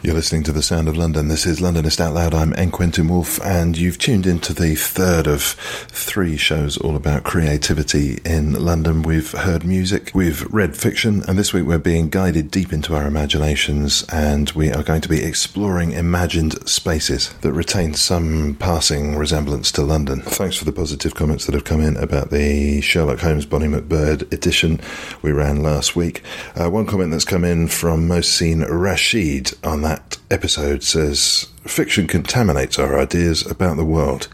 You're listening to The Sound of London. This is Londonist Out Loud. I'm N. Quentin Woolf, and you've tuned into the third of three shows all about creativity in London. We've heard music, we've read fiction, and this week we're being guided deep into our imaginations, and we are going to be exploring imagined spaces that retain some passing resemblance to London. Thanks for the positive comments that have come in about the Sherlock Holmes Bonnie MacBird edition we ran last week. Uh, one comment that's come in from Mohsin Rashid on that that episode says fiction contaminates our ideas about the world.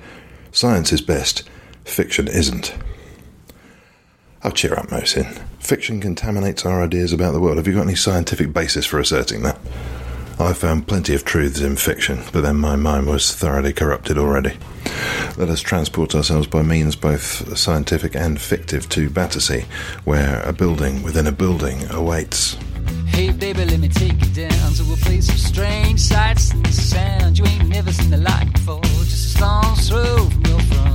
Science is best, fiction isn't. I'll cheer up, Mohsin. Fiction contaminates our ideas about the world. Have you got any scientific basis for asserting that? I found plenty of truths in fiction, but then my mind was thoroughly corrupted already. Let us transport ourselves by means both scientific and fictive to Battersea, where a building within a building awaits. Hey baby, let me take you down to a place of strange sights and sounds. You ain't never seen the like before, just a stone's throw from your front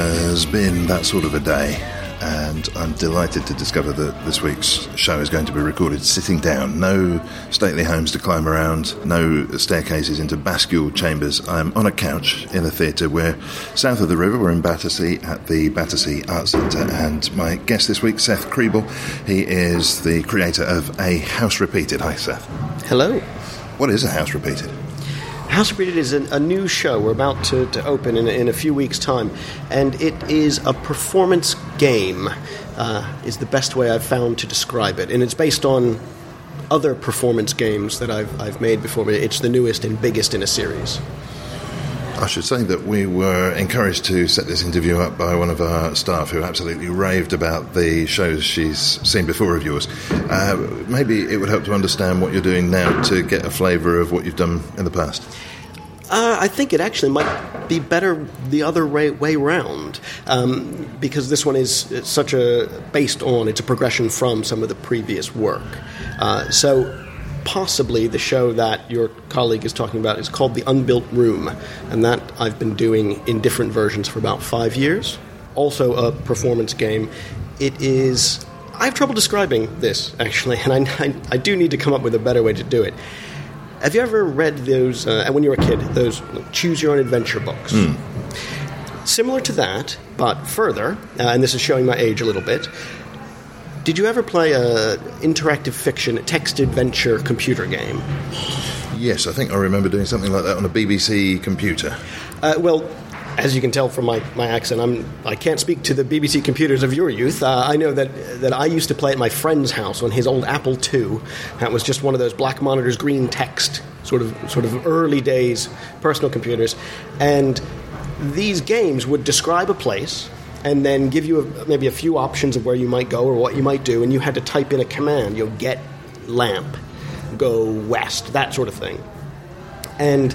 has been that sort of a day, and I'm delighted to discover that this week's show is going to be recorded sitting down. No stately homes to climb around, no staircases into bascule chambers. I'm on a couch in a theatre. We're south of the river, we're in Battersea at the Battersea Arts Centre, and my guest this week, Seth Kriebel. He is the creator of A House Repeated. Hi, Seth. Hello. What is A House Repeated? House of Repeated is a, a new show we're about to, to open in, in a few weeks' time, and it is a performance game, uh, is the best way I've found to describe it. And it's based on other performance games that I've, I've made before, but it's the newest and biggest in a series. I should say that we were encouraged to set this interview up by one of our staff who absolutely raved about the shows she's seen before of yours. Uh, maybe it would help to understand what you're doing now to get a flavour of what you've done in the past. Uh, I think it actually might be better the other way, way round um, because this one is such a based on it's a progression from some of the previous work. Uh, so possibly the show that your colleague is talking about is called The Unbuilt Room, and that I've been doing in different versions for about five years. Also a performance game. It is. I have trouble describing this actually, and I, I, I do need to come up with a better way to do it. Have you ever read those, uh, when you were a kid, those choose your own adventure books? Similar to that, but further, uh, and this is showing my age a little bit. Did you ever play a interactive fiction text adventure computer game? Yes, I think I remember doing something like that on a BBC computer. Uh, well, as you can tell from my, my accent, I'm, I can't speak to the BBC computers of your youth. Uh, I know that, that I used to play at my friend's house on his old Apple II. That was just one of those black monitors, green text, sort of, sort of early days personal computers. And these games would describe a place and then give you a, maybe a few options of where you might go or what you might do, and you had to type in a command, you know, get lamp, go west, that sort of thing. And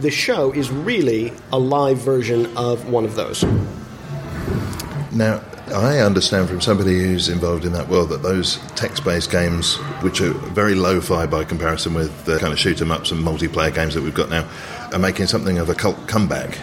the show is really a live version of one of those. Now, I understand from somebody who's involved in that world that those text-based games, which are very lo-fi by comparison with the kind of shoot 'em ups and multiplayer games that we've got now, are making something of a cult comeback.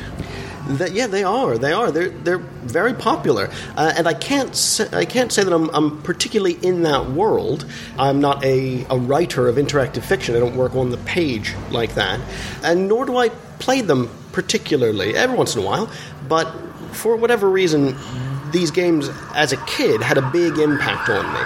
That, yeah, they are. They are. They're they're very popular, uh, and I can't say, I can't say that I'm, I'm particularly in that world. I'm not a, a writer of interactive fiction. I don't work on the page like that, and nor do I play them particularly. Every once in a while, but for whatever reason, these games as a kid had a big impact on me.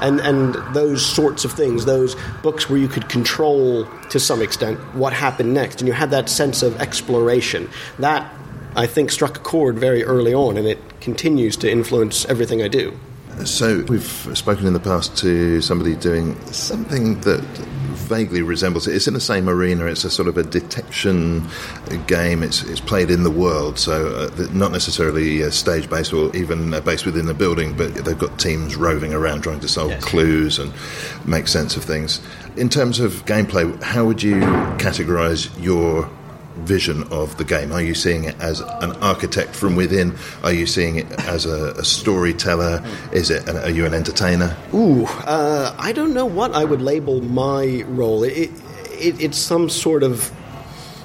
And, and those sorts of things, those books where you could control to some extent what happened next, and you had that sense of exploration. That, I think, struck a chord very early on, and it continues to influence everything I do. So we've spoken in the past to somebody doing something that vaguely resembles it. It's in the same arena. It's a sort of a detection game. It's, it's played in the world, so uh, not necessarily uh, stage based or even uh, based within the building, but they've got teams roving around trying to solve Yes. clues and make sense of things. In terms of gameplay, how would you categorise your vision of the game? Are you seeing it as an architect from within? Are you seeing it as a, a storyteller? Is it? Are you an entertainer? Ooh, uh, I don't know what I would label my role. It, it, it's some sort of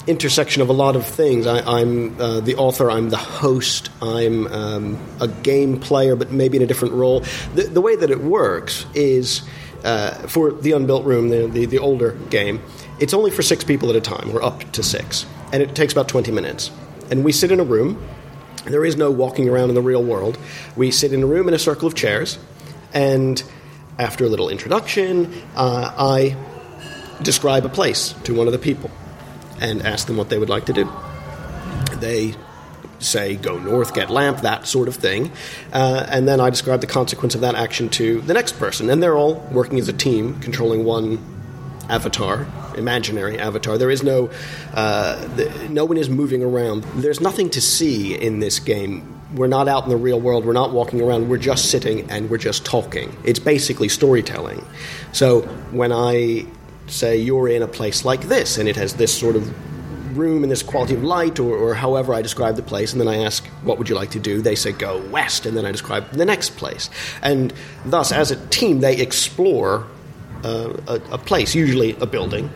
intersection of a lot of things. I, I'm uh, the author. I'm the host. I'm um, a game player, but maybe in a different role. The, the way that it works is uh, for the Unbuilt Room, the, the the older game. It's only for six people at a time, or up to six, and it takes about twenty minutes. And we sit in a room. There is no walking around in the real world. We sit in a room in a circle of chairs, and after a little introduction, uh, I describe a place to one of the people and ask them what they would like to do. They say, go north, get lamp, that sort of thing. Uh, and then I describe the consequence of that action to the next person. And they're all working as a team, controlling one avatar, imaginary avatar. There is no, uh, the, no one is moving around. There's nothing to see in this game. We're not out in the real world. We're not walking around. We're just sitting and we're just talking. It's basically storytelling. So when I say you're in a place like this and it has this sort of room and this quality of light or, or however I describe the place and then I ask what would you like to do they say go west and then I describe the next place and thus as a team they explore a, a place usually a building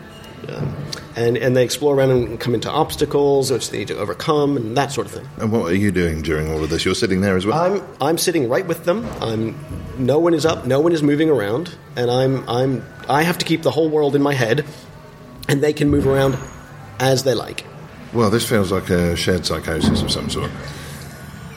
um, and, and they explore around and come into obstacles which they need to overcome and that sort of thing And what are you doing during all of this? You're sitting there as well. I'm I'm sitting right with them. I'm no one is up, no one is moving around, and I'm I'm I have to keep the whole world in my head, and they can move around as they like. well, this feels like a shared psychosis of some sort.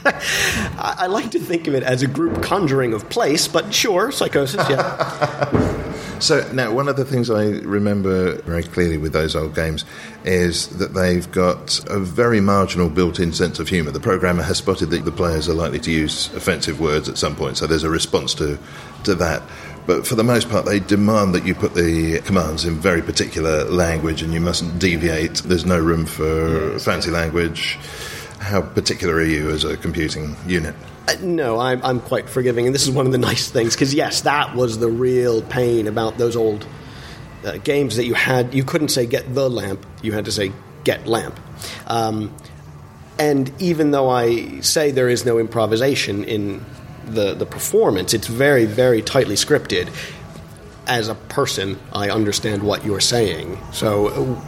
I, I like to think of it as a group conjuring of place, but sure, psychosis, yeah. So now, one of the things I remember very clearly with those old games is that they've got a very marginal built-in sense of humour. The programmer has spotted that the players are likely to use offensive words at some point, so there's a response to to that. But for the most part, they demand that you put the commands in very particular language, and you mustn't deviate. There's no room for fancy language. How particular are you as a computing unit? Uh, No, I'm, I'm quite forgiving, and this is one of the nice things because yes, that was the real pain about those old uh, games that you had. You couldn't say "get the lamp"; you had to say "get lamp." Um, and even though I say there is no improvisation in the the performance, it's very very tightly scripted. As a person, I understand what you're saying. So, uh,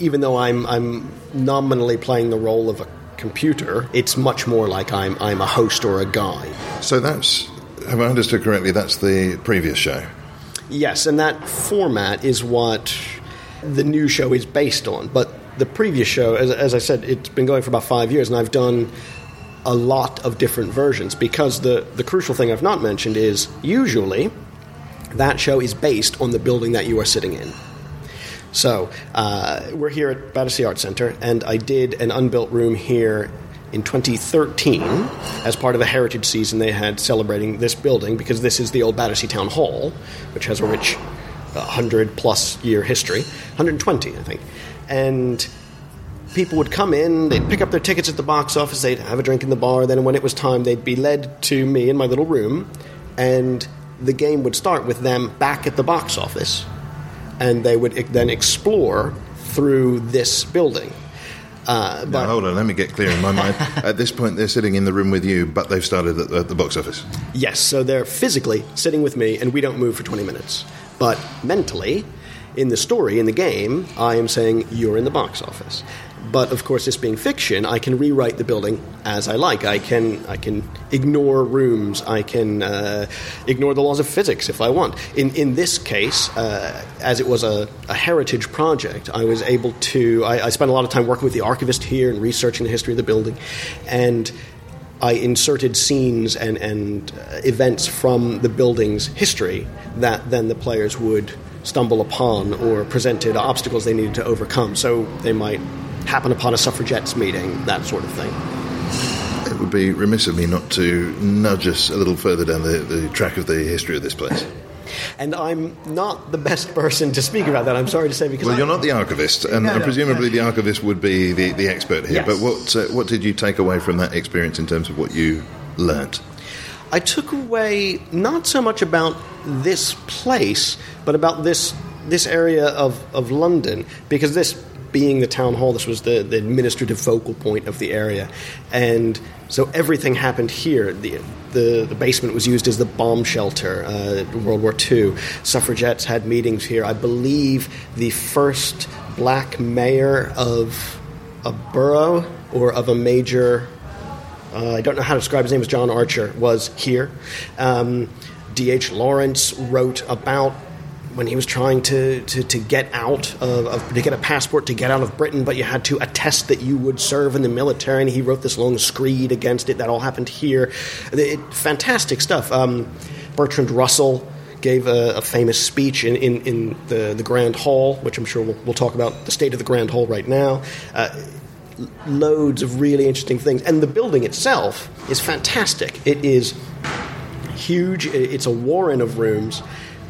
even though I'm I'm nominally playing the role of a computer, it's much more like I'm I'm a host or a guide. So that's, have I understood correctly? That's the previous show. Yes, and that format is what the new show is based on. But the previous show, as, as I said, it's been going for about five years, and I've done a lot of different versions because the, the crucial thing I've not mentioned is usually that show is based on the building that you are sitting in. So uh, we're here at Battersea Art Center, and I did an unbuilt room here in 2013 as part of a heritage season they had celebrating this building because this is the old Battersea Town Hall, which has a rich 100 plus year history, 120 I think, and people would come in, they'd pick up their tickets at the box office, they'd have a drink in the bar, then when it was time, they'd be led to me in my little room, and the game would start with them back at the box office, and they would then explore through this building. Uh, Now, but hold on, let me get clear in my mind. At this point, they're sitting in the room with you, but they've started at the, at the box office. yes, so they're physically sitting with me, and we don't move for 20 minutes. But mentally, in the story, in the game, I am saying you're in the box office. But of course, this being fiction, I can rewrite the building as I like. I can I can ignore rooms. I can uh, ignore the laws of physics if I want. In in this case, uh, as it was a, a heritage project, I was able to. I, I spent a lot of time working with the archivist here and researching the history of the building, and I inserted scenes and, and uh, events from the building's history that then the players would stumble upon or presented obstacles they needed to overcome. So they might happen upon a suffragettes meeting, that sort of thing. It would be remiss of me not to nudge us a little further down the, the track of the history of this place. And I'm not the best person to speak about that, I'm sorry to say, because Well, you're not the archivist, and, No, no, presumably the archivist would be the, the expert here. Yes. But what uh, what did you take away from that experience in terms of what you learnt? I took away not so much about this place, but about this this area of, of London, because this being the town hall, this was the, the administrative focal point of the area, and so everything happened here. The the, the basement was used as the bomb shelter. Uh, World War II, suffragettes had meetings here. I believe the first black mayor of a borough or of a major uh, I don't know how to describe his name, was John Archer, was here. Um, D.H. Lawrence wrote about when he was trying to, to, to get out of, of to get a passport to get out of Britain, but you had to attest that you would serve in the military, and he wrote this long screed against it. That all happened here. It, fantastic stuff. Um, Bertrand Russell gave a, a famous speech in, in, in the, the Grand Hall, which I'm sure we'll, we'll talk about the state of the Grand Hall right now. Uh, loads of really interesting things. And the building itself is fantastic. It is huge. It's a warren of rooms,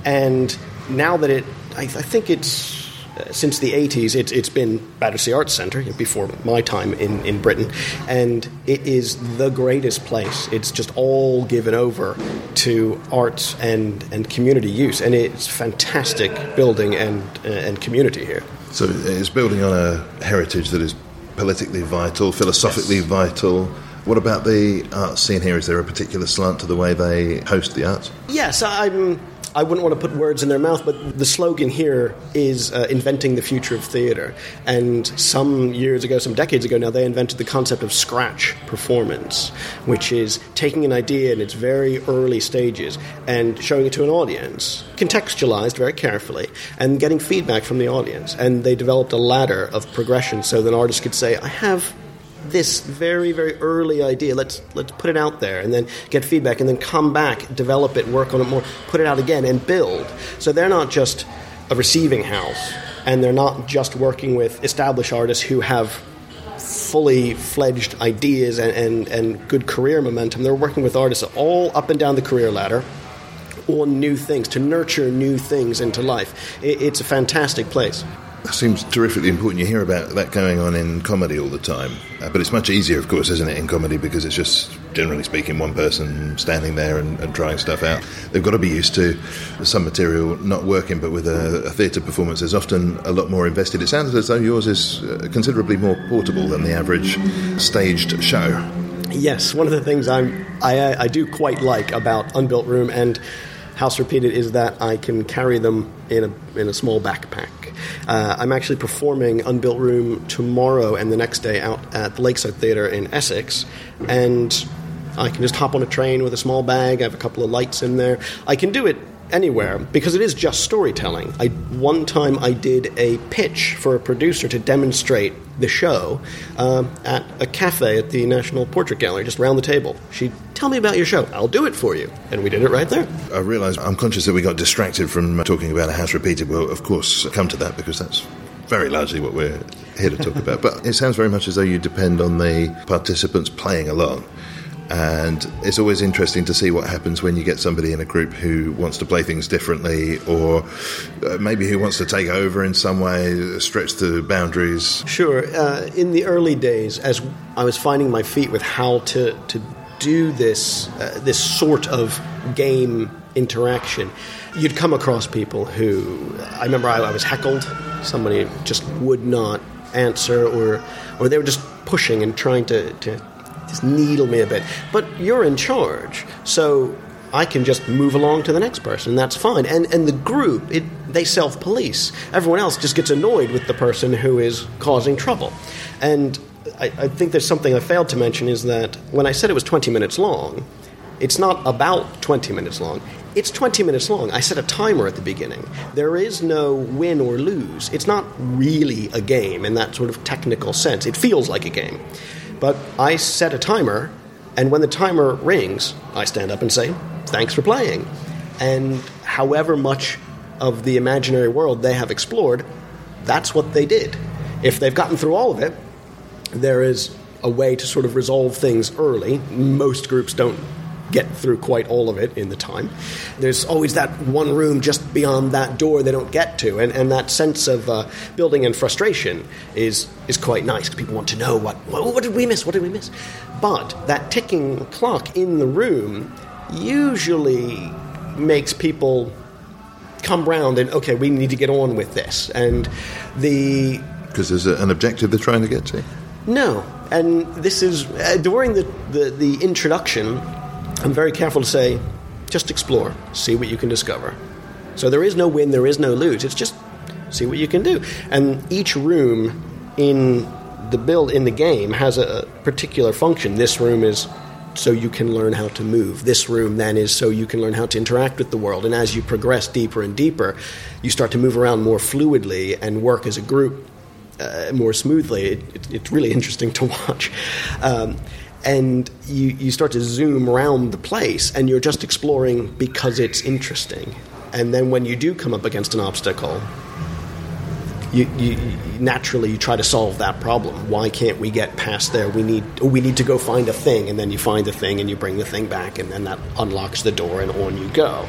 and now that it, I, I think it's. uh, Since the 80s, it's, it's been Battersea Arts Centre before my time in, in Britain, and it is the greatest place. It's just all given over to arts and, and community use, and it's fantastic building and, uh, and community here. So it's building on a heritage that is politically vital, philosophically vital. What about the art scene here? Is there a particular slant to the way they host the arts? Yes, I'm. I wouldn't want to put words in their mouth, but the slogan here is uh, inventing the future of theater. And some years ago, some decades ago now, they invented the concept of scratch performance, which is taking an idea in its very early stages and showing it to an audience, contextualized very carefully, and getting feedback from the audience. And they developed a ladder of progression so that an artist could say, I have this very very early idea let's let's put it out there and then get feedback and then come back develop it work on it more put it out again and build. So they're not just a receiving house and they're not just working with established artists who have fully fledged ideas and, and, and good career momentum. They're working with artists all up and down the career ladder on new things to nurture new things into life. It, it's a fantastic place Seems terrifically important. You hear about that going on in comedy all the time, uh, but it's much easier, of course, isn't it, in comedy because it's just, generally speaking, one person standing there and, and trying stuff out. They've got to be used to some material not working, but with a, a theatre performance, there's often a lot more invested. It sounds as though yours is uh, considerably more portable than the average staged show. Yes, one of the things I'm, I, I do quite like about Unbuilt Room and House Repeated is that I can carry them in a, in a small backpack. Uh, I'm actually performing Unbuilt Room tomorrow and the next day out at the Lakeside Theatre in Essex, and I can just hop on a train with a small bag. I have a couple of lights in there. I can do it anywhere because it is just storytelling. I one time I did a pitch for a producer to demonstrate the show um, at a cafe at the National Portrait Gallery, just round the table. She tell me about your show. I'll do it for you, and we did it right there. I realise I'm conscious that we got distracted from talking about a house repeated. We'll, of course, come to that because that's very largely what we're here to talk about. But it sounds very much as though you depend on the participants playing along. And it's always interesting to see what happens when you get somebody in a group who wants to play things differently or uh, maybe who wants to take over in some way, stretch the boundaries. Sure. Uh, in the early days, as I was finding my feet with how to to do this uh, this sort of game interaction, you'd come across people who I remember I, I was heckled. Somebody just would not answer, or or they were just pushing and trying to, to just needle me a bit. But you're in charge, so I can just move along to the next person. That's fine. And and the group, it, they self police. Everyone else just gets annoyed with the person who is causing trouble. And I, I think there's something I failed to mention is that when I said it was 20 minutes long, it's not about 20 minutes long. It's 20 minutes long. I set a timer at the beginning. There is no win or lose. It's not really a game in that sort of technical sense. It feels like a game. But I set a timer, and when the timer rings, I stand up and say, Thanks for playing. And however much of the imaginary world they have explored, that's what they did. If they've gotten through all of it, there is a way to sort of resolve things early. Most groups don't get through quite all of it in the time. There's always that one room just beyond that door they don't get to, and, and that sense of uh, building and frustration is is quite nice because people want to know what, what what did we miss, what did we miss. But that ticking clock in the room usually makes people come round and okay, we need to get on with this, and the Because there's an objective they're trying to get to. no, and this is uh, during the, the, the introduction. I'm very careful to say, just explore, see what you can discover. So there is no win, there is no lose. It's just see what you can do. And each room in the build in the game has a particular function. This room is so you can learn how to move. This room then is so you can learn how to interact with the world. And as you progress deeper and deeper, you start to move around more fluidly and work as a group uh, more smoothly. It, it, it's really interesting to watch. Um, and you, you start to zoom around the place, and you're just exploring because it's interesting. And then when you do come up against an obstacle, you, you, naturally you try to solve that problem. Why can't we get past there? We need we need to go find a thing, and then you find the thing, and you bring the thing back, and then that unlocks the door, and on you go.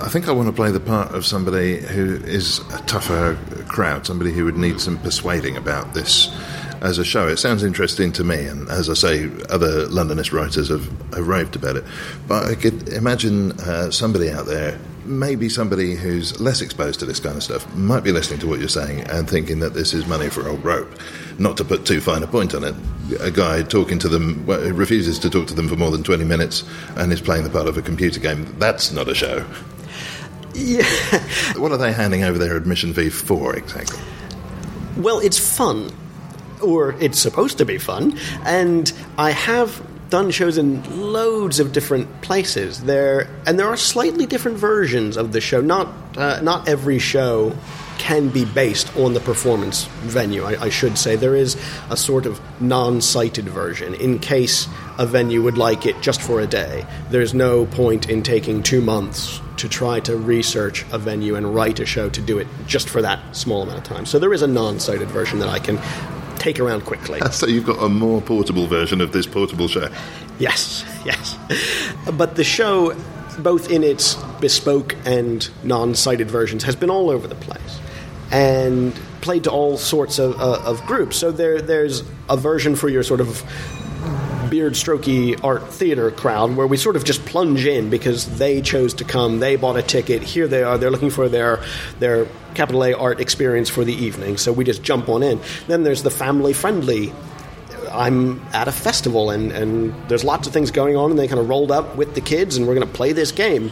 I think I want to play the part of somebody who is a tougher crowd, somebody who would need some persuading about this as a show. It sounds interesting to me, and as I say, other Londonist writers have, have raved about it. But I could imagine uh, somebody out there, maybe somebody who's less exposed to this kind of stuff, might be listening to what you're saying and thinking that this is money for old rope. Not to put too fine a point on it, a guy talking to them well, refuses to talk to them for more than 20 minutes and is playing the part of a computer game. That's not a show. Yeah. What are they handing over their admission fee for exactly? Well, it's fun, or it's supposed to be fun, and I have done shows in loads of different places. There and there are slightly different versions of the show. Not uh, not every show can be based on the performance venue. I, I should say there is a sort of non-sighted version in case a venue would like it just for a day. There's no point in taking two months to try to research a venue and write a show to do it just for that small amount of time. So there is a non-sighted version that I can take around quickly. So you've got a more portable version of this portable show. Yes, yes. But the show, both in its bespoke and non sighted versions, has been all over the place and played to all sorts of, uh, of groups. So there, there's a version for your sort of beard strokey art theater crowd where we sort of just plunge in because they chose to come they bought a ticket here they are they're looking for their their capital A art experience for the evening so we just jump on in then there's the family friendly I'm at a festival and, and there's lots of things going on, and they kind of rolled up with the kids, and we're going to play this game.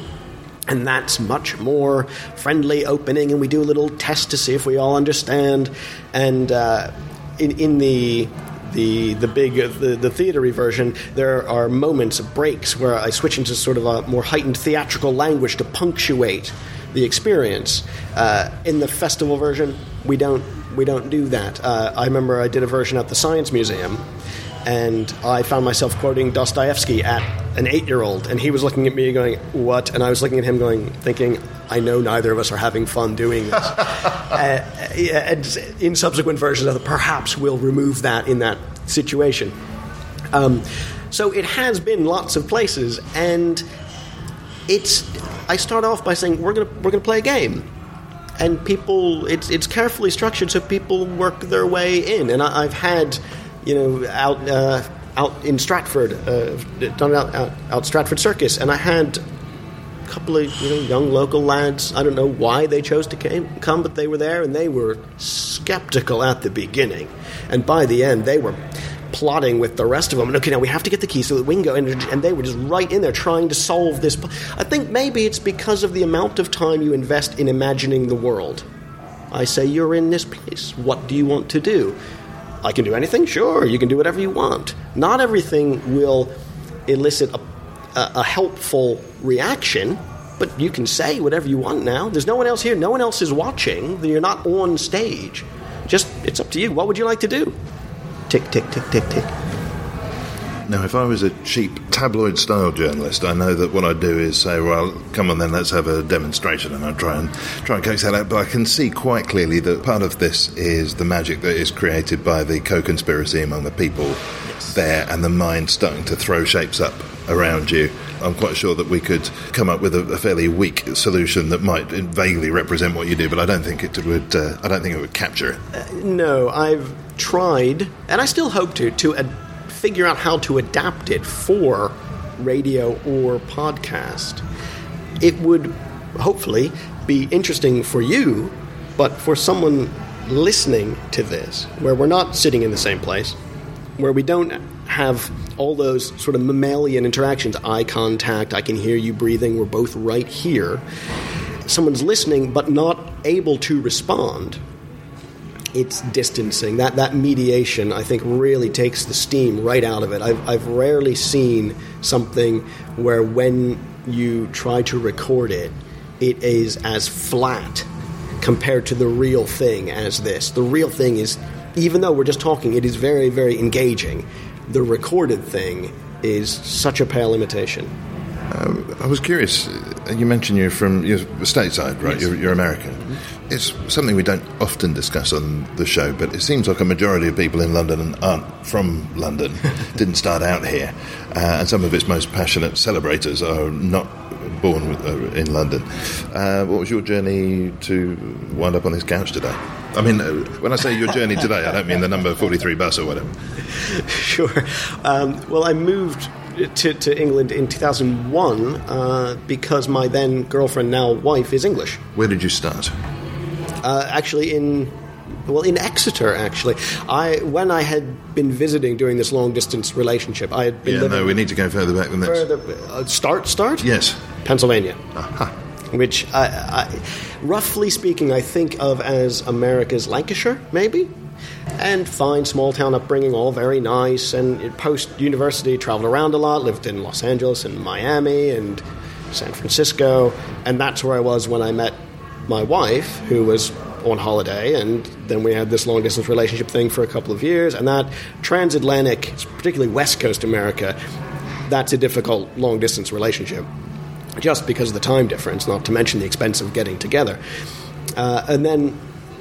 And that's much more friendly opening, and we do a little test to see if we all understand. And uh, in, in the the the big uh, the, the theatery version, there are moments of breaks where I switch into sort of a more heightened theatrical language to punctuate the experience. Uh, in the festival version, we don't we don't do that. Uh, I remember I did a version at the Science Museum, and I found myself quoting Dostoevsky at an eight-year-old, and he was looking at me going, "What?" And I was looking at him going, thinking, "I know neither of us are having fun doing this." uh, and in subsequent versions of it, perhaps we'll remove that in that situation. Um, so it has been lots of places, and it's. I start off by saying we're gonna we're gonna play a game, and people it's it's carefully structured so people work their way in. And I, I've had, you know, out uh, out in Stratford, uh, done out, out out Stratford Circus, and I had a couple of you know young local lads. I don't know why they chose to came, come, but they were there and they were skeptical at the beginning, and by the end they were plotting with the rest of them. And okay, now we have to get the key so that we can go. And, and they were just right in there trying to solve this. I think maybe it's because of the amount of time you invest in imagining the world. I say you're in this place. What do you want to do? I can do anything. Sure, you can do whatever you want. Not everything will elicit a, a, a helpful reaction but you can say whatever you want now. There's no one else here. No one else is watching. You're not on stage. Just, it's up to you. What would you like to do? Tick, tick, tick, tick, tick. Now, if I was a cheap tabloid style journalist, I know that what I'd do is say, well, come on then, let's have a demonstration, and I'd try and try and coax that out. But I can see quite clearly that part of this is the magic that is created by the co-conspiracy among the people yes. there, and the mind starting to throw shapes up around you. I'm quite sure that we could come up with a, a fairly weak solution that might vaguely represent what you do, but I don't think it would. Uh, I don't think it would capture it. Uh, no, I've tried, and I still hope to, to ad- figure out how to adapt it for radio or podcast. It would hopefully be interesting for you, but for someone listening to this, where we're not sitting in the same place, where we don't have all those sort of mammalian interactions eye contact, I can hear you breathing, we're both right here. Someone's listening but not able to respond it's distancing. That that mediation, I think, really takes the steam right out of it. I've, I've rarely seen something where when you try to record it, it is as flat compared to the real thing as this. The real thing is, even though we're just talking, it is very, very engaging. The recorded thing is such a pale imitation. Um, I was curious. You mentioned you're from you're stateside, right? Yes. You're, you're American. Mm-hmm it's something we don't often discuss on the show, but it seems like a majority of people in London aren't from London, didn't start out here, uh, and some of its most passionate celebrators are not born with, uh, in London. Uh, what was your journey to wind up on this couch today? I mean, uh, when I say your journey today, I don't mean the number 43 bus or whatever. Sure. Um, well, I moved to, to, England in 2001 uh, because my then girlfriend, now wife, is English. Where did you start? Uh, actually, in well, in Exeter, actually, I when I had been visiting during this long distance relationship, I had been. Yeah, no, we need to go further back than this. Further, uh, start, start. Yes, Pennsylvania. Uh-huh. Which, I, I, roughly speaking, I think of as America's Lancashire, maybe. And fine small town upbringing, all very nice. And post university, traveled around a lot, lived in Los Angeles and Miami and San Francisco. And that's where I was when I met my wife, who was on holiday, and then we had this long distance relationship thing for a couple of years, and that transatlantic, particularly West Coast America, that's a difficult long distance relationship, just because of the time difference, not to mention the expense of getting together. Uh, and then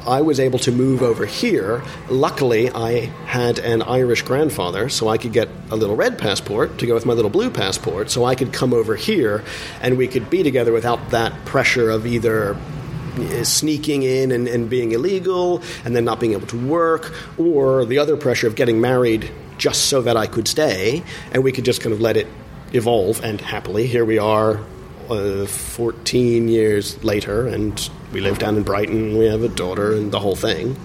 I was able to move over here. Luckily, I had an Irish grandfather, so I could get a little red passport to go with my little blue passport, so I could come over here and we could be together without that pressure of either sneaking in and, and being illegal and then not being able to work, or the other pressure of getting married just so that I could stay, and we could just kind of let it evolve. And happily, here we are, uh, 14 years later, and we live down in Brighton. We have a daughter, and the whole thing.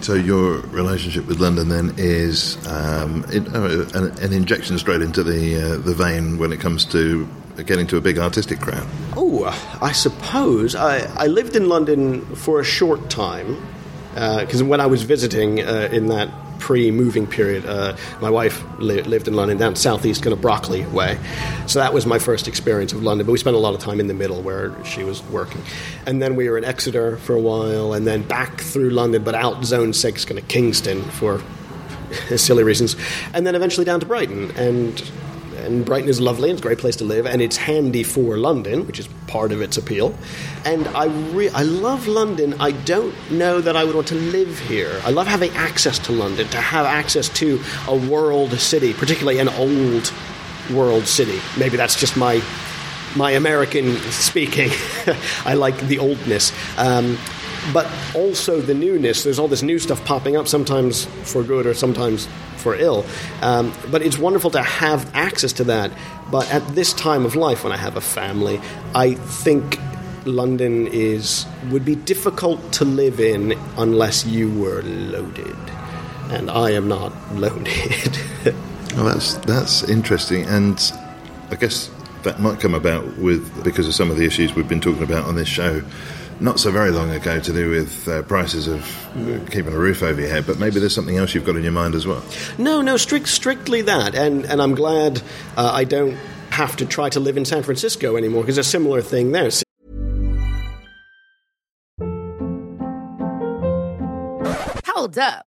So your relationship with London then is um, it, uh, an, an, injection straight into the uh, the vein when it comes to getting to a big artistic crowd? Oh, I suppose. I, I lived in London for a short time because uh, when I was visiting uh, in that pre-moving period, uh, my wife li- lived in London down southeast, kind of Brockley way. So that was my first experience of London. But we spent a lot of time in the middle where she was working, and then we were in Exeter for a while, and then back through London, but out Zone Six, kind of Kingston for silly reasons, and then eventually down to Brighton and and Brighton is lovely, it's a great place to live, and it's handy for London, which is part of its appeal. And I, re- I love London. I don't know that I would want to live here. I love having access to London, to have access to a world city, particularly an old world city. Maybe that's just my my American speaking. I like the oldness. Um, but also the newness. There's all this new stuff popping up, sometimes for good or sometimes for ill. Um, but it's wonderful to have access to that. But at this time of life, when I have a family, I think London is would be difficult to live in unless you were loaded, and I am not loaded. Well, that's that's interesting, and I guess that might come about with because of some of the issues we've been talking about on this show. Not so very long ago, to do with uh, prices of uh, keeping a roof over your head, but maybe there's something else you've got in your mind as well. No, no, strict, strictly that, and and I'm glad uh, I don't have to try to live in San Francisco anymore because a similar thing there. Hold up.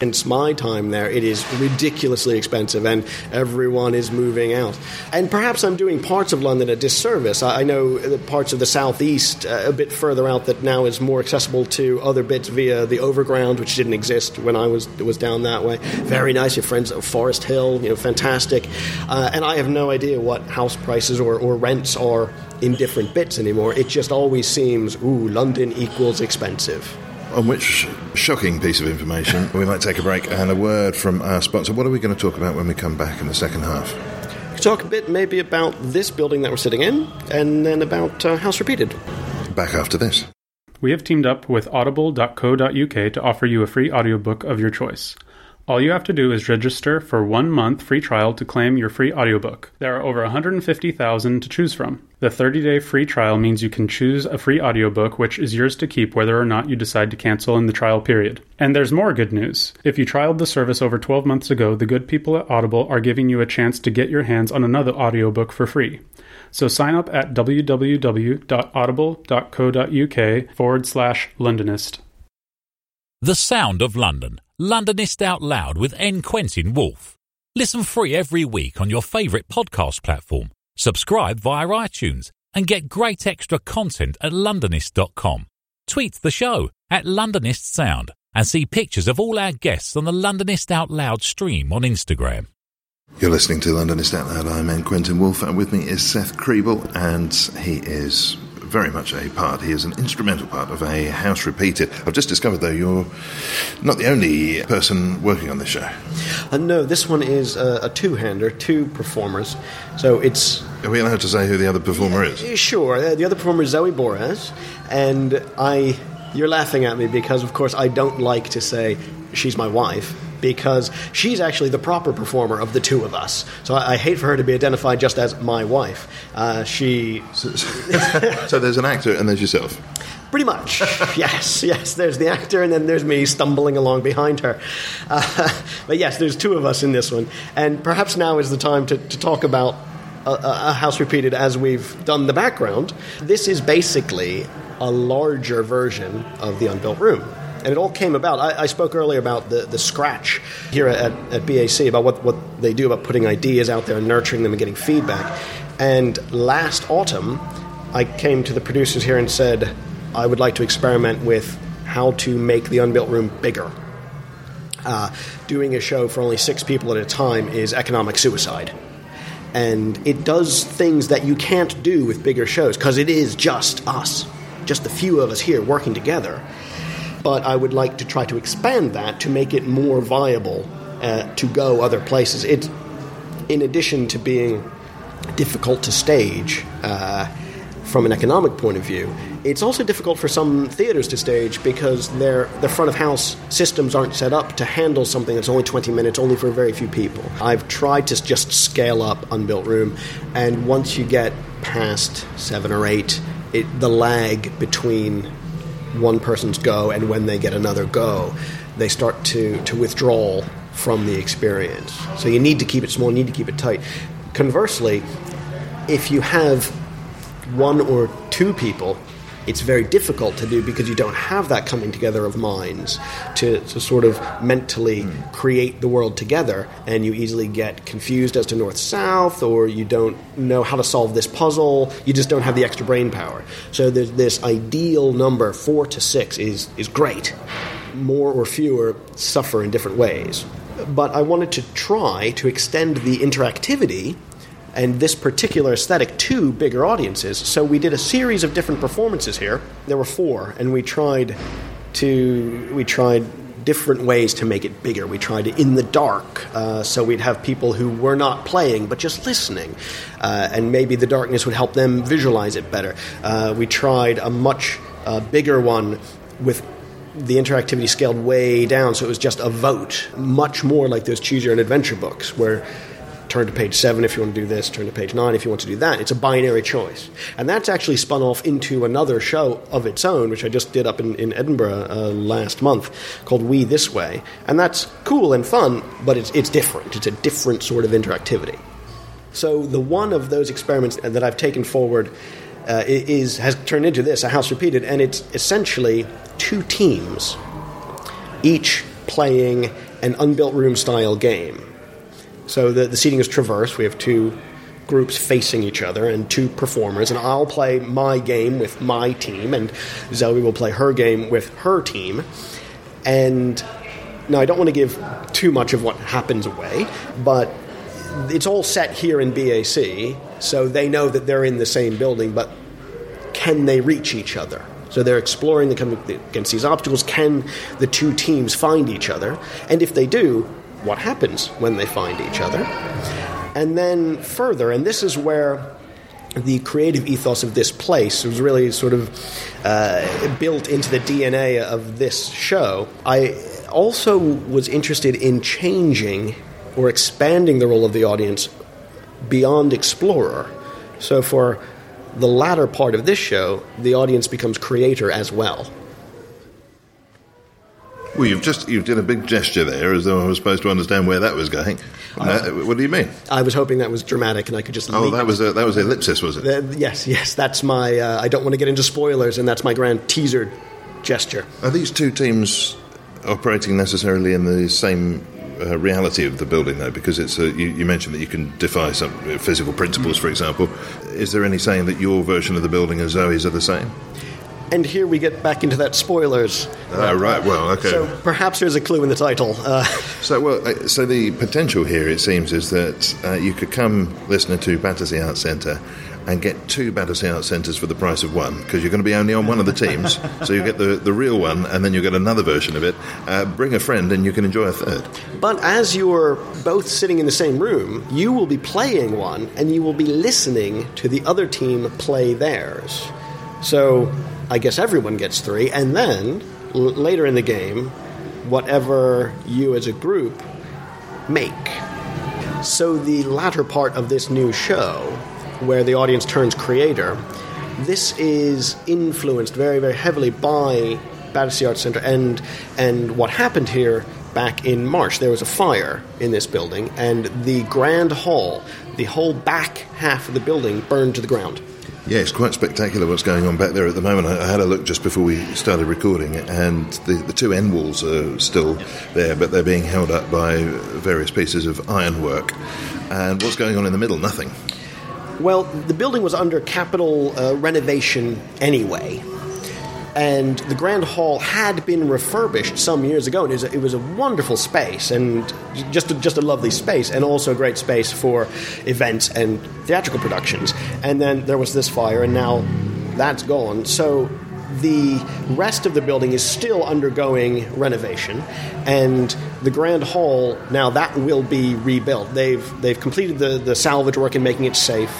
Since my time there, it is ridiculously expensive, and everyone is moving out. And perhaps I'm doing parts of London a disservice. I know parts of the southeast, uh, a bit further out, that now is more accessible to other bits via the overground, which didn't exist when I was was down that way. Very nice. Your friends at Forest Hill, you know, fantastic. Uh, and I have no idea what house prices or, or rents are in different bits anymore. It just always seems, ooh, London equals expensive. On which shocking piece of information, we might take a break and a word from our sponsor. What are we going to talk about when we come back in the second half? Talk a bit maybe about this building that we're sitting in, and then about uh, House Repeated. Back after this. We have teamed up with audible.co.uk to offer you a free audiobook of your choice. All you have to do is register for one month free trial to claim your free audiobook. There are over 150,000 to choose from. The 30 day free trial means you can choose a free audiobook which is yours to keep whether or not you decide to cancel in the trial period. And there's more good news. If you trialed the service over 12 months ago, the good people at Audible are giving you a chance to get your hands on another audiobook for free. So sign up at www.audible.co.uk forward slash Londonist. The Sound of London, Londonist Out Loud with N. Quentin Woolf. Listen free every week on your favourite podcast platform. Subscribe via iTunes and get great extra content at londonist.com. Tweet the show at Londonist Sound and see pictures of all our guests on the Londonist Out Loud stream on Instagram. You're listening to Londonist Out Loud. I'm. Quentin Woolf, and with me is Seth Kriebel, and he is very much a part. He is an instrumental part of a house repeated. I've just discovered, though, you're not the only person working on this show. Uh, no, this one is a, a two-hander, two performers. So it's Are we allowed to say who the other performer is? uh, sure. Uh, the other performer is Zoe Boras, and I. You're laughing at me because, of course, I don't like to say she's my wife because she's actually the proper performer of the two of us. So I, I hate for her to be identified just as my wife. Uh, she So there's an actor and there's yourself. Pretty much, yes, yes. There's the actor, and then there's me stumbling along behind her. Uh, but yes, there's two of us in this one, and perhaps now is the time to, to talk about a, a house repeated as we've done the background. This is basically a larger version of the unbuilt room. And it all came about. I, I spoke earlier about the, the scratch here at, at BAC, about what, what they do about putting ideas out there and nurturing them and getting feedback. And last autumn, I came to the producers here and said, I would like to experiment with how to make the unbuilt room bigger. Uh, doing a show for only six people at a time is economic suicide. And it does things that you can't do with bigger shows because it is just us, just the few of us here working together. But I would like to try to expand that to make it more viable uh, to go other places. It, in addition to being difficult to stage uh, from an economic point of view, it's also difficult for some theaters to stage because their their front of house systems aren't set up to handle something that's only 20 minutes, only for very few people. I've tried to just scale up Unbuilt Room, and once you get past seven or eight, it, the lag between one person's go and when they get another go, they start to, to withdraw from the experience. So you need to keep it small, you need to keep it tight. Conversely, if you have one or two people, it's very difficult to do because you don't have that coming together of minds to, to sort of mentally hmm. create the world together, and you easily get confused as to north south, or you don't know how to solve this puzzle. You just don't have the extra brain power. So there's this ideal number, four to six, is, is great. More or fewer suffer in different ways. But I wanted to try to extend the interactivity and this particular aesthetic to bigger audiences. So we did a series of different performances here. There were four, and we tried to we tried different ways to make it bigger. We tried it in the dark, uh, so we'd have people who were not playing but just listening, uh, and maybe the darkness would help them visualize it better. Uh, we tried a much uh, bigger one with the interactivity scaled way down, so it was just a vote, much more like those choose your own adventure books where turn to page seven if you want to do this, turn to page nine if you want to do that. It's a binary choice. And that's actually spun off into another show of its own, which I just did up in, in Edinburgh uh, last month called We This Way. And that's cool and fun, but it's, it's different. It's a different sort of interactivity. So the one of those experiments that I've taken forward uh, is has turned into this, a house repeated, and it's essentially two teams, each playing an unbuilt room style game. So the, the seating is traverse. We have two groups facing each other and two performers, and I'll play my game with my team, and Zoe will play her game with her team. And now I don't want to give too much of what happens away, but it's all set here in BAC, so they know that they're in the same building, but can they reach each other? So they're exploring the, against these obstacles. Can the two teams find each other? And if they do, what happens when they find each other? And then further, and this is where the creative ethos of this place was really sort of uh, built into the DNA of this show. I also was interested in changing or expanding the role of the audience beyond explorer. So for the latter part of this show, the audience becomes creator as well. Well, you've just you did a big gesture there, as though I was supposed to understand where that was going. Uh, what do you mean? I was hoping that was dramatic, and I could just. Oh, that was a, that was ellipsis, was it? Yes, yes. That's my. Uh, I don't want to get into spoilers, and that's my grand teaser gesture. Are these two teams operating necessarily in the same uh, reality of the building, though? Because it's a, you, you mentioned that you can defy some physical principles, for example. Is there any saying that your version of the building and Zoe's are the same? And here we get back into that spoilers. Oh, right. Well, okay. So perhaps there's a clue in the title. Uh, So, well, uh, so the potential here, it seems, is that uh, you could come listener to Battersea Arts Centre and get two Battersea Arts Centres for the price of one because you're going to be only on one of the teams. so you get the, the real one and then you get another version of it. Uh, bring a friend and you can enjoy a third. but as you're both sitting in the same room, you will be playing one, and you will be listening to the other team play theirs. So I guess everyone gets three, and then l- later in the game, whatever you as a group make. So the latter part of this new show, where the audience turns creator, this is influenced very, very heavily by Battersea Arts Centre and and what happened here back in March. There was a fire in this building, and the grand hall, the whole back half of the building, burned to the ground. Yeah, it's quite spectacular what's going on back there at the moment. I, I had a look just before we started recording, and the, the two end walls are still there, but they're being held up by various pieces of ironwork. And what's going on in the middle? Nothing. Well, the building was under capital uh, renovation anyway. And the Grand Hall had been refurbished some years ago. And it was a, it was a wonderful space and just a, just a lovely space, and also a great space for events and theatrical productions. And then there was this fire, and now that's gone. So the rest of the building is still undergoing renovation, and the Grand Hall now that will be rebuilt. They've they've completed the, the salvage work and making it safe.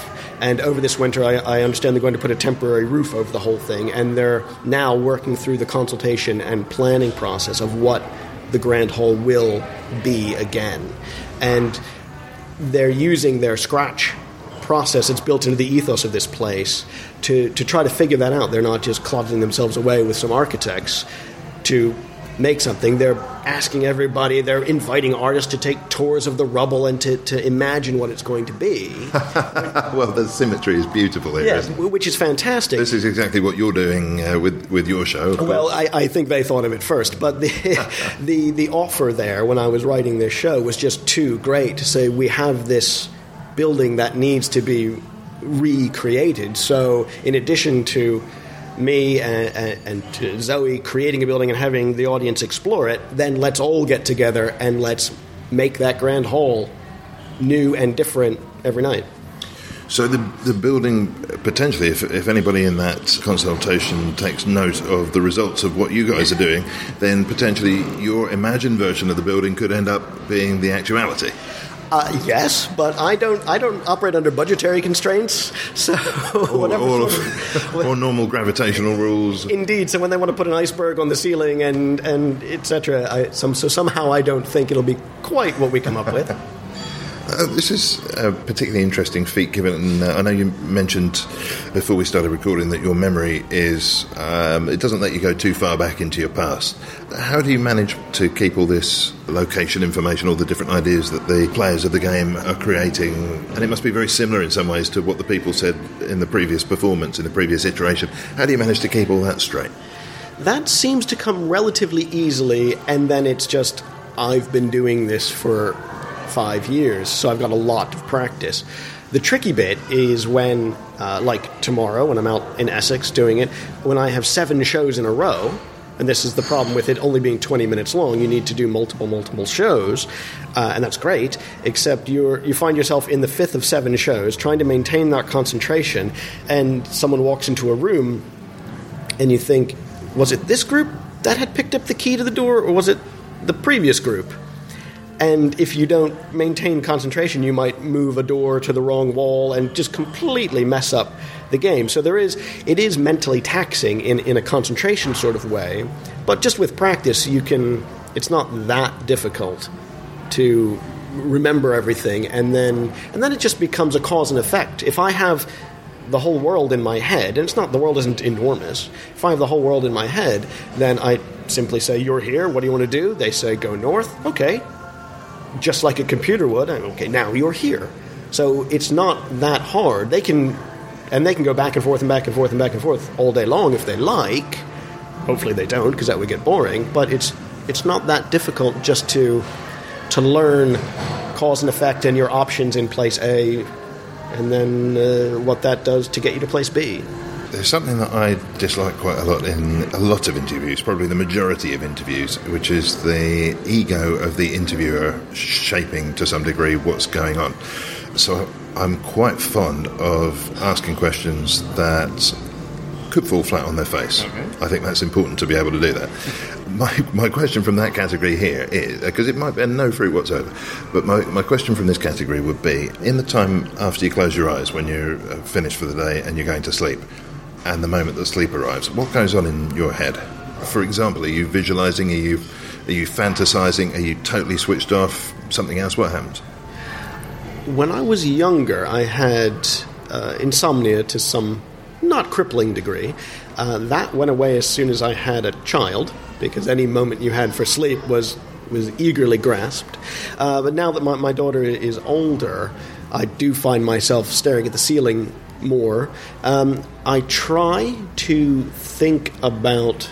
And over this winter, I, I understand they're going to put a temporary roof over the whole thing, and they're now working through the consultation and planning process of what the Grand Hall will be again. And they're using their scratch process that's built into the ethos of this place to, to try to figure that out. They're not just clodding themselves away with some architects to make something. They're asking everybody, they're inviting artists to take tours of the rubble and to, to imagine what it's going to be. well, the symmetry is beautiful here, it? which is fantastic. This is exactly what you're doing uh, with with your show. Well. I, I think they thought of it first, but the, the the offer there when I was writing this show was just too great to say we have this building that needs to be recreated. So, in addition to me and, and, and to Zoe creating a building and having the audience explore it, then let's all get together and let's make that grand hall new and different every night. So the the building potentially, if, if anybody in that consultation takes note of the results of what you guys are doing, then potentially your imagined version of the building could end up being the actuality. Uh, yes, but I don't. I don't operate under budgetary constraints. So Or, whatever. or, of- or normal gravitational rules. Indeed. So when they want to put an iceberg on the ceiling and and etc. Some, so somehow I don't think it'll be quite what we come up with. Uh, this is a particularly interesting feat, given uh, I know you mentioned before we started recording that your memory is um, it doesn't let you go too far back into your past. How do you manage to keep all this location information, all the different ideas that the players of the game are creating? And it must be very similar in some ways to what the people said in the previous performance, in the previous iteration. How do you manage to keep all that straight? That seems to come relatively easily, and then it's just I've been doing this for five years, so I've got a lot of practice. The tricky bit is when, uh, like tomorrow, when I'm out in Essex doing it, when I have seven shows in a row, and this is the problem with it only being 20 minutes long, you need to do multiple, multiple shows, uh, and that's great, except you're, you find yourself in the fifth of seven shows trying to maintain that concentration, and someone walks into a room and you think, was it this group that had picked up the key to the door, or was it the previous group? And if you don't maintain concentration, you might move a door to the wrong wall and just completely mess up the game. So there is, it is mentally taxing in, in a concentration sort of way, but just with practice, you can. It's not that difficult to remember everything, and then and then it just becomes a cause and effect. If I have the whole world in my head, and it's not the world isn't enormous. If I have the whole world in my head, then I simply say, "You're here. What do you want to do?" They say, "Go north." Okay, just like a computer would. Okay, now you're here. So it's not that hard. They can, and they can go back and forth and back and forth and back and forth all day long if they like. Hopefully they don't, because that would get boring. But it's it's not that difficult just to to learn cause and effect and your options in place A, and then uh, what that does to get you to place B. There's something that I dislike quite a lot in a lot of interviews, probably the majority of interviews, which is the ego of the interviewer shaping to some degree what's going on. So I'm quite fond of asking questions that could fall flat on their face. I think that's important to be able to do that. My, my question from that category here is because it might bear no fruit whatsoever, but my, my question from this category would be in the time after you close your eyes when you're uh, finished for the day and you're going to sleep, and the moment that sleep arrives, what goes on in your head? For example, are you visualizing? Are you are you fantasizing? Are you totally switched off? Something else? What happens? When I was younger, I had uh, insomnia to some not crippling degree. Uh, that went away as soon as I had a child, because any moment you had for sleep was was eagerly grasped. Uh, but now that my, my daughter is older, I do find myself staring at the ceiling more. Um, I try to think about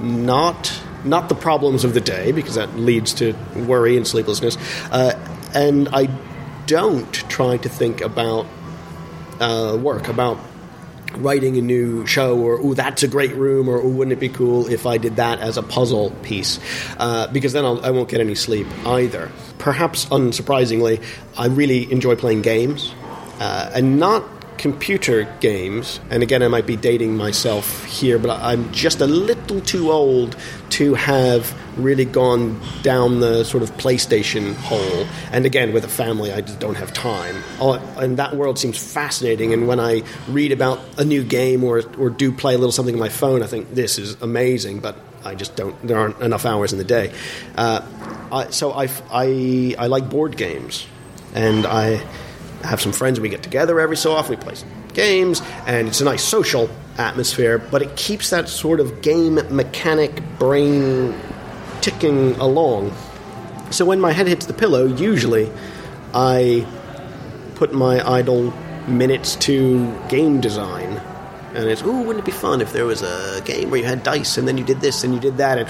not not the problems of the day because that leads to worry and sleeplessness, uh, and I don't try to think about uh, work about writing a new show or oh that's a great room or oh wouldn't it be cool if i did that as a puzzle piece uh, because then I'll, i won't get any sleep either perhaps unsurprisingly i really enjoy playing games uh, and not computer games and again i might be dating myself here but i'm just a little too old to have really gone down the sort of playstation hole. And again with a family i just don't have time. Oh, and that world seems fascinating and when i read about a new game or, or do play a little something on my phone i think this is amazing but i just don't there aren't enough hours in the day. Uh, I, so I, I, I like board games and i have some friends we get together every so often we play some games and it's a nice social atmosphere but it keeps that sort of game mechanic brain ticking along. So when my head hits the pillow usually i put my idle minutes to game design. And it's ooh wouldn't it be fun if there was a game where you had dice and then you did this and you did that and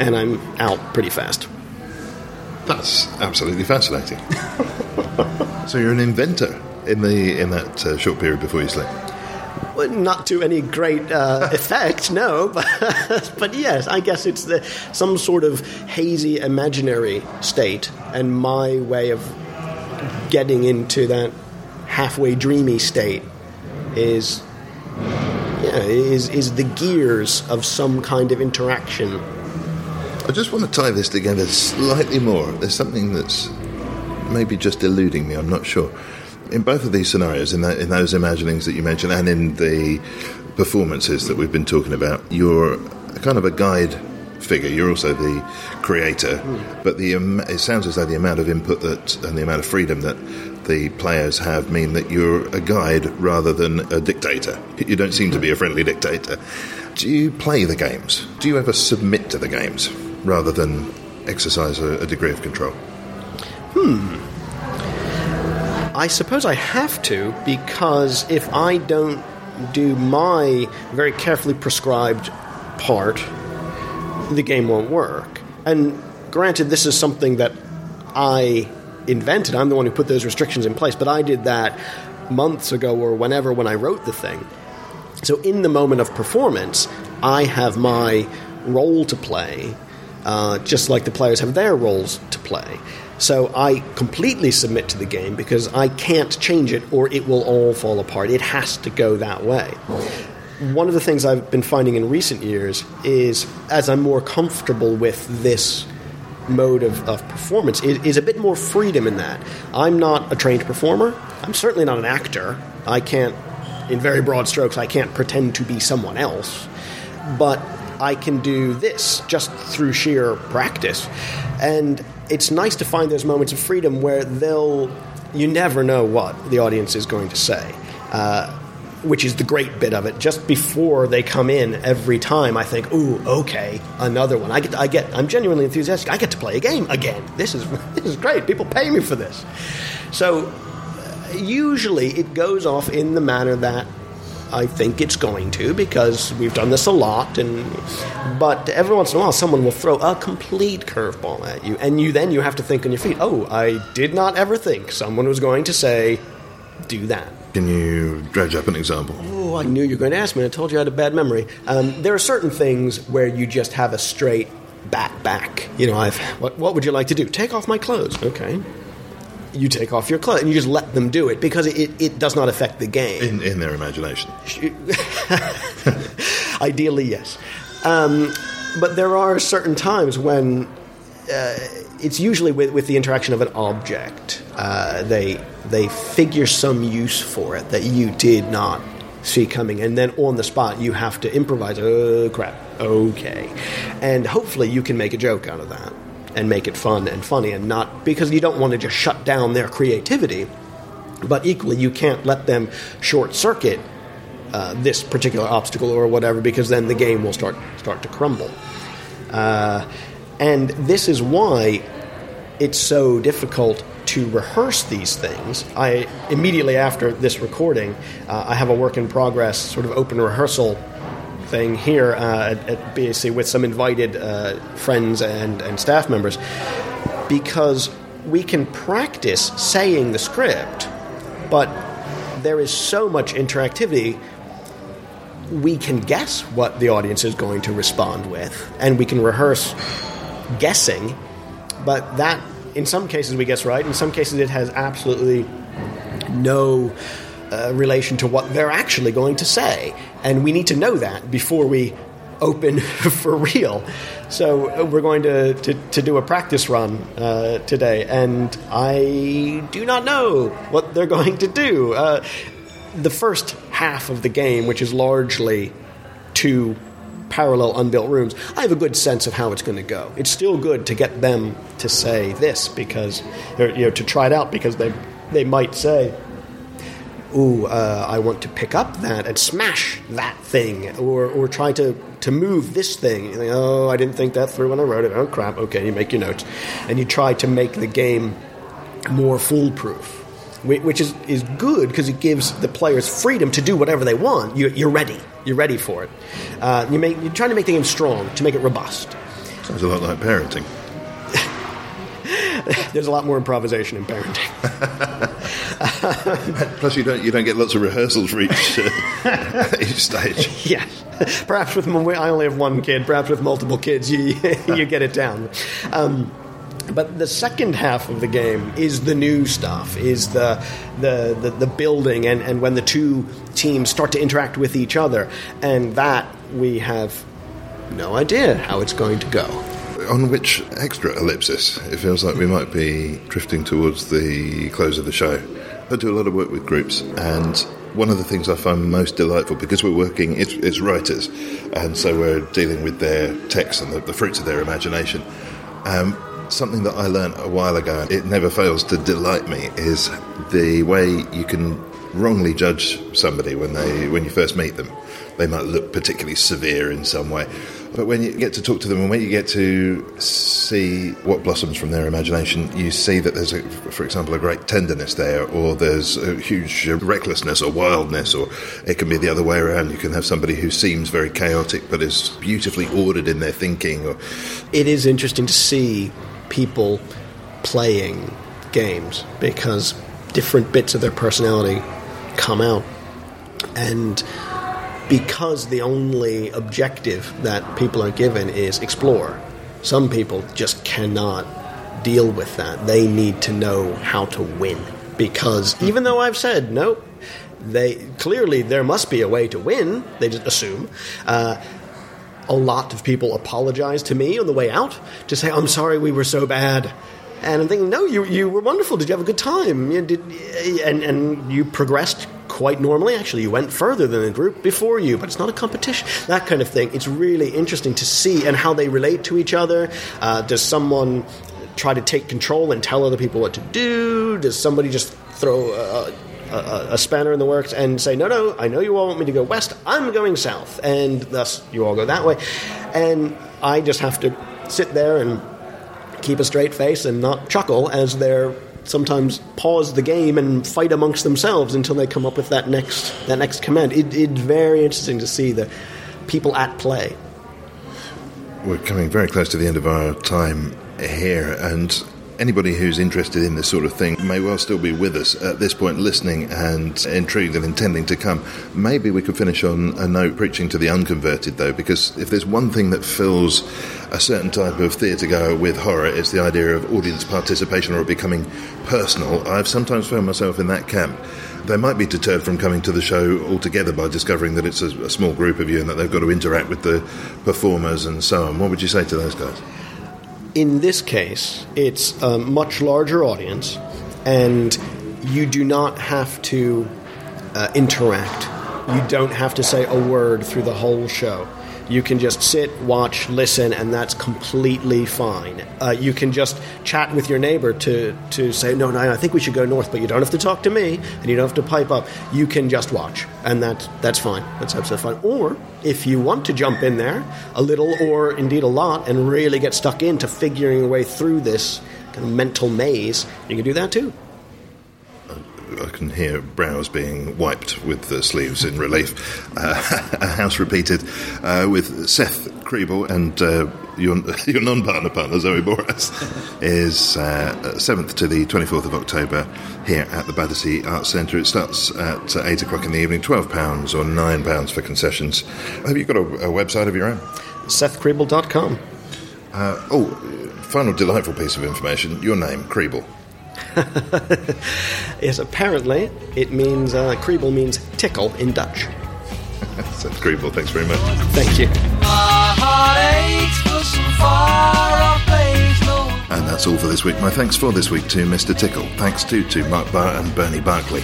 and i'm out pretty fast That's absolutely fascinating. so you're an inventor in the in that uh, short period before you sleep. Well, not to any great uh, effect, no, but, but yes, I guess it's the, some sort of hazy imaginary state, and my way of getting into that halfway dreamy state is yeah, is is the gears of some kind of interaction. I just want to tie this together slightly more. There's something that's maybe just eluding me. I'm not sure. In both of these scenarios, in, that, in those imaginings that you mentioned, and in the performances that we've been talking about, you're kind of a guide figure. You're also the creator, hmm. but the am- it sounds as though the amount of input that and the amount of freedom that the players have mean that you're a guide rather than a dictator. You don't seem to be a friendly dictator. Do you play the games? Do you ever submit to the games rather than exercise a, a degree of control? Hmm. I suppose I have to because if I don't do my very carefully prescribed part, the game won't work. And granted, this is something that I invented. I'm the one who put those restrictions in place, but I did that months ago or whenever when I wrote the thing. So in the moment of performance, I have my role to play, uh, just like the players have their roles to play. So I completely submit to the game because I can't change it or it will all fall apart. It has to go that way. One of the things I've been finding in recent years is as I'm more comfortable with this mode of, of performance is, is a bit more freedom in that. I'm not a trained performer. I'm certainly not an actor. I can't, in very broad strokes, I can't pretend to be someone else. But I can do this just through sheer practice. And it's nice to find those moments of freedom where they'll, you never know what the audience is going to say. Uh, which is the great bit of it. Just before they come in, every time I think, "Ooh, okay, another one." I get, I get, I'm genuinely enthusiastic. I get to play a game again. This is this is great. People pay me for this. So uh, usually it goes off in the manner that I think it's going to because we've done this a lot. And but every once in a while, someone will throw a complete curveball at you, and you then you have to think on your feet. Oh, I did not ever think someone was going to say, "Do that." Can you dredge up an example? Oh, I knew you were going to ask me. I told you I had a bad memory. Um, there are certain things where you just have a straight back back. You know, I've what, what would you like to do? Take off my clothes. Okay. You take off your clothes and you just let them do it because it, it does not affect the game. In, in their imagination. Ideally, yes. Um, but there are certain times when uh, it's usually with, with the interaction of an object. Uh, they they figure some use for it that you did not see coming, and then on the spot you have to improvise. Oh crap! Okay, and hopefully you can make a joke out of that and make it fun and funny, and not because you don't want to just shut down their creativity, but equally you can't let them short circuit uh, this particular obstacle or whatever, because then the game will start start to crumble. Uh, and this is why it's so difficult to rehearse these things. I immediately after this recording, uh, I have a work in progress sort of open rehearsal thing here uh, at, at BAC with some invited uh, friends and, and staff members because we can practice saying the script, but there is so much interactivity we can guess what the audience is going to respond with, and we can rehearse guessing, but that, in some cases, we guess right, in some cases, it has absolutely no uh, relation to what they're actually going to say. And we need to know that before we open for real. So uh, we're going to, to, to do a practice run uh, today, and I do not know what they're going to do. Uh, the first half of the game, which is largely two parallel unbuilt rooms, I have a good sense of how it's going to go. It's still good to get them to say this because, or, you know, to try it out because they they might say, "Ooh, uh, I want to pick up that and smash that thing," or or try to to move this thing. You think, oh, I didn't think that through when I wrote it. Oh crap! Okay, you make your notes, and you try to make the game more foolproof which is, is good because it gives the players freedom to do whatever they want. You're, you're ready. You're ready for it. Uh, you make, you're trying to make the game strong, to make it robust. Sounds a lot like parenting. There's a lot more improvisation in parenting. Plus, you don't you don't get lots of rehearsals for each uh, each stage. yes, perhaps with I only have one kid. Perhaps with multiple kids, you you get it down. Um, but the second half of the game is the new stuff, is the the, the, the building, and, and when the two teams start to interact with each other, and that we have no idea how it's going to go. On which extra ellipsis, it feels like we might be drifting towards the close of the show. I do a lot of work with groups, and one of the things I find most delightful because we're working, it's, it's writers, and so we're dealing with their text and the, the fruits of their imagination. Um, something that I learned a while ago, it never fails to delight me, is the way you can wrongly judge somebody when they when you first meet them. They might look particularly severe in some way. But when you get to talk to them and when you get to see what blossoms from their imagination, you see that there's, a, for example, a great tenderness there, or there's a huge recklessness or wildness, or it can be the other way around. You can have somebody who seems very chaotic but is beautifully ordered in their thinking. Or it is interesting to see people playing games because different bits of their personality come out. And because the only objective that people are given is explore, some people just cannot deal with that. They need to know how to win. Because even though I've said, nope, they clearly there must be a way to win, they just assume. Uh, a lot of people apologize to me on the way out to say, I'm sorry we were so bad. And I'm thinking, no, you, you were wonderful. Did you have a good time? You did, and, and you progressed quite normally. Actually, you went further than the group before you, but it's not a competition. That kind of thing. It's really interesting to see and how they relate to each other. Uh, does someone try to take control and tell other people what to do? Does somebody just throw a, a, a, spanner in the works and say, no, no, I know you all want me to go west, I'm going south. And thus you all go that way. And I just have to sit there and keep a straight face and not chuckle as they're sometimes pause the game and fight amongst themselves until they come up with that next that next command. It, it's very interesting to see the people at play. We're coming very close to the end of our time here, and anybody who's interested in this sort of thing may well still be with us at this point, listening and intrigued and intending to come. Maybe we could finish on a note preaching to the unconverted, though, because if there's one thing that fills a certain type of theatre goer with horror, it's the idea of audience participation or becoming personal. I've sometimes found myself in that camp they might be deterred from coming to the show altogether by discovering that it's a, a, small group of you and that they've got to interact with the performers and so on. What would you say to those guys? In this case, it's a much larger audience, and you do not have to uh, interact. You don't have to say a word through the whole show. You can just sit, watch, listen, and that's completely fine. Uh, you can just chat with your neighbor to, to say, no, no, I think we should go north, but you don't have to talk to me, and you don't have to pipe up. You can just watch, and that, that's fine. That's absolutely fine. Or if you want to jump in there a little, or indeed a lot, and really get stuck into figuring your way through this kind of mental maze, you can do that too. I can hear brows being wiped with the sleeves in relief. Uh, a house repeated uh, with Seth Kriebel and uh, your your non-partner partner Zoe Boras is uh, 7th to the 24th of October here at the Battersea Arts Centre. It starts at uh, 8 o'clock in the evening, £12 or £9 for concessions. Have you got a, a website of your own? SethKriebel.com. Uh, oh, final delightful piece of information. Your name, Kriebel. yes, apparently it means, uh, Kriebel means tickle in Dutch. Seth Kriebel, thanks very much. Thank you. My heart aches for some far-off place, no And that's all for this week. My thanks for this week to Mr. Tickle. Thanks too to Mark Barr and Bernie Barkley.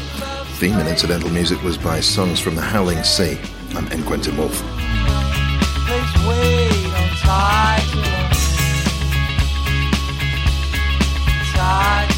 Theme and incidental music was by Songs from the Howling Sea. I'm N. Quentin Woolf. place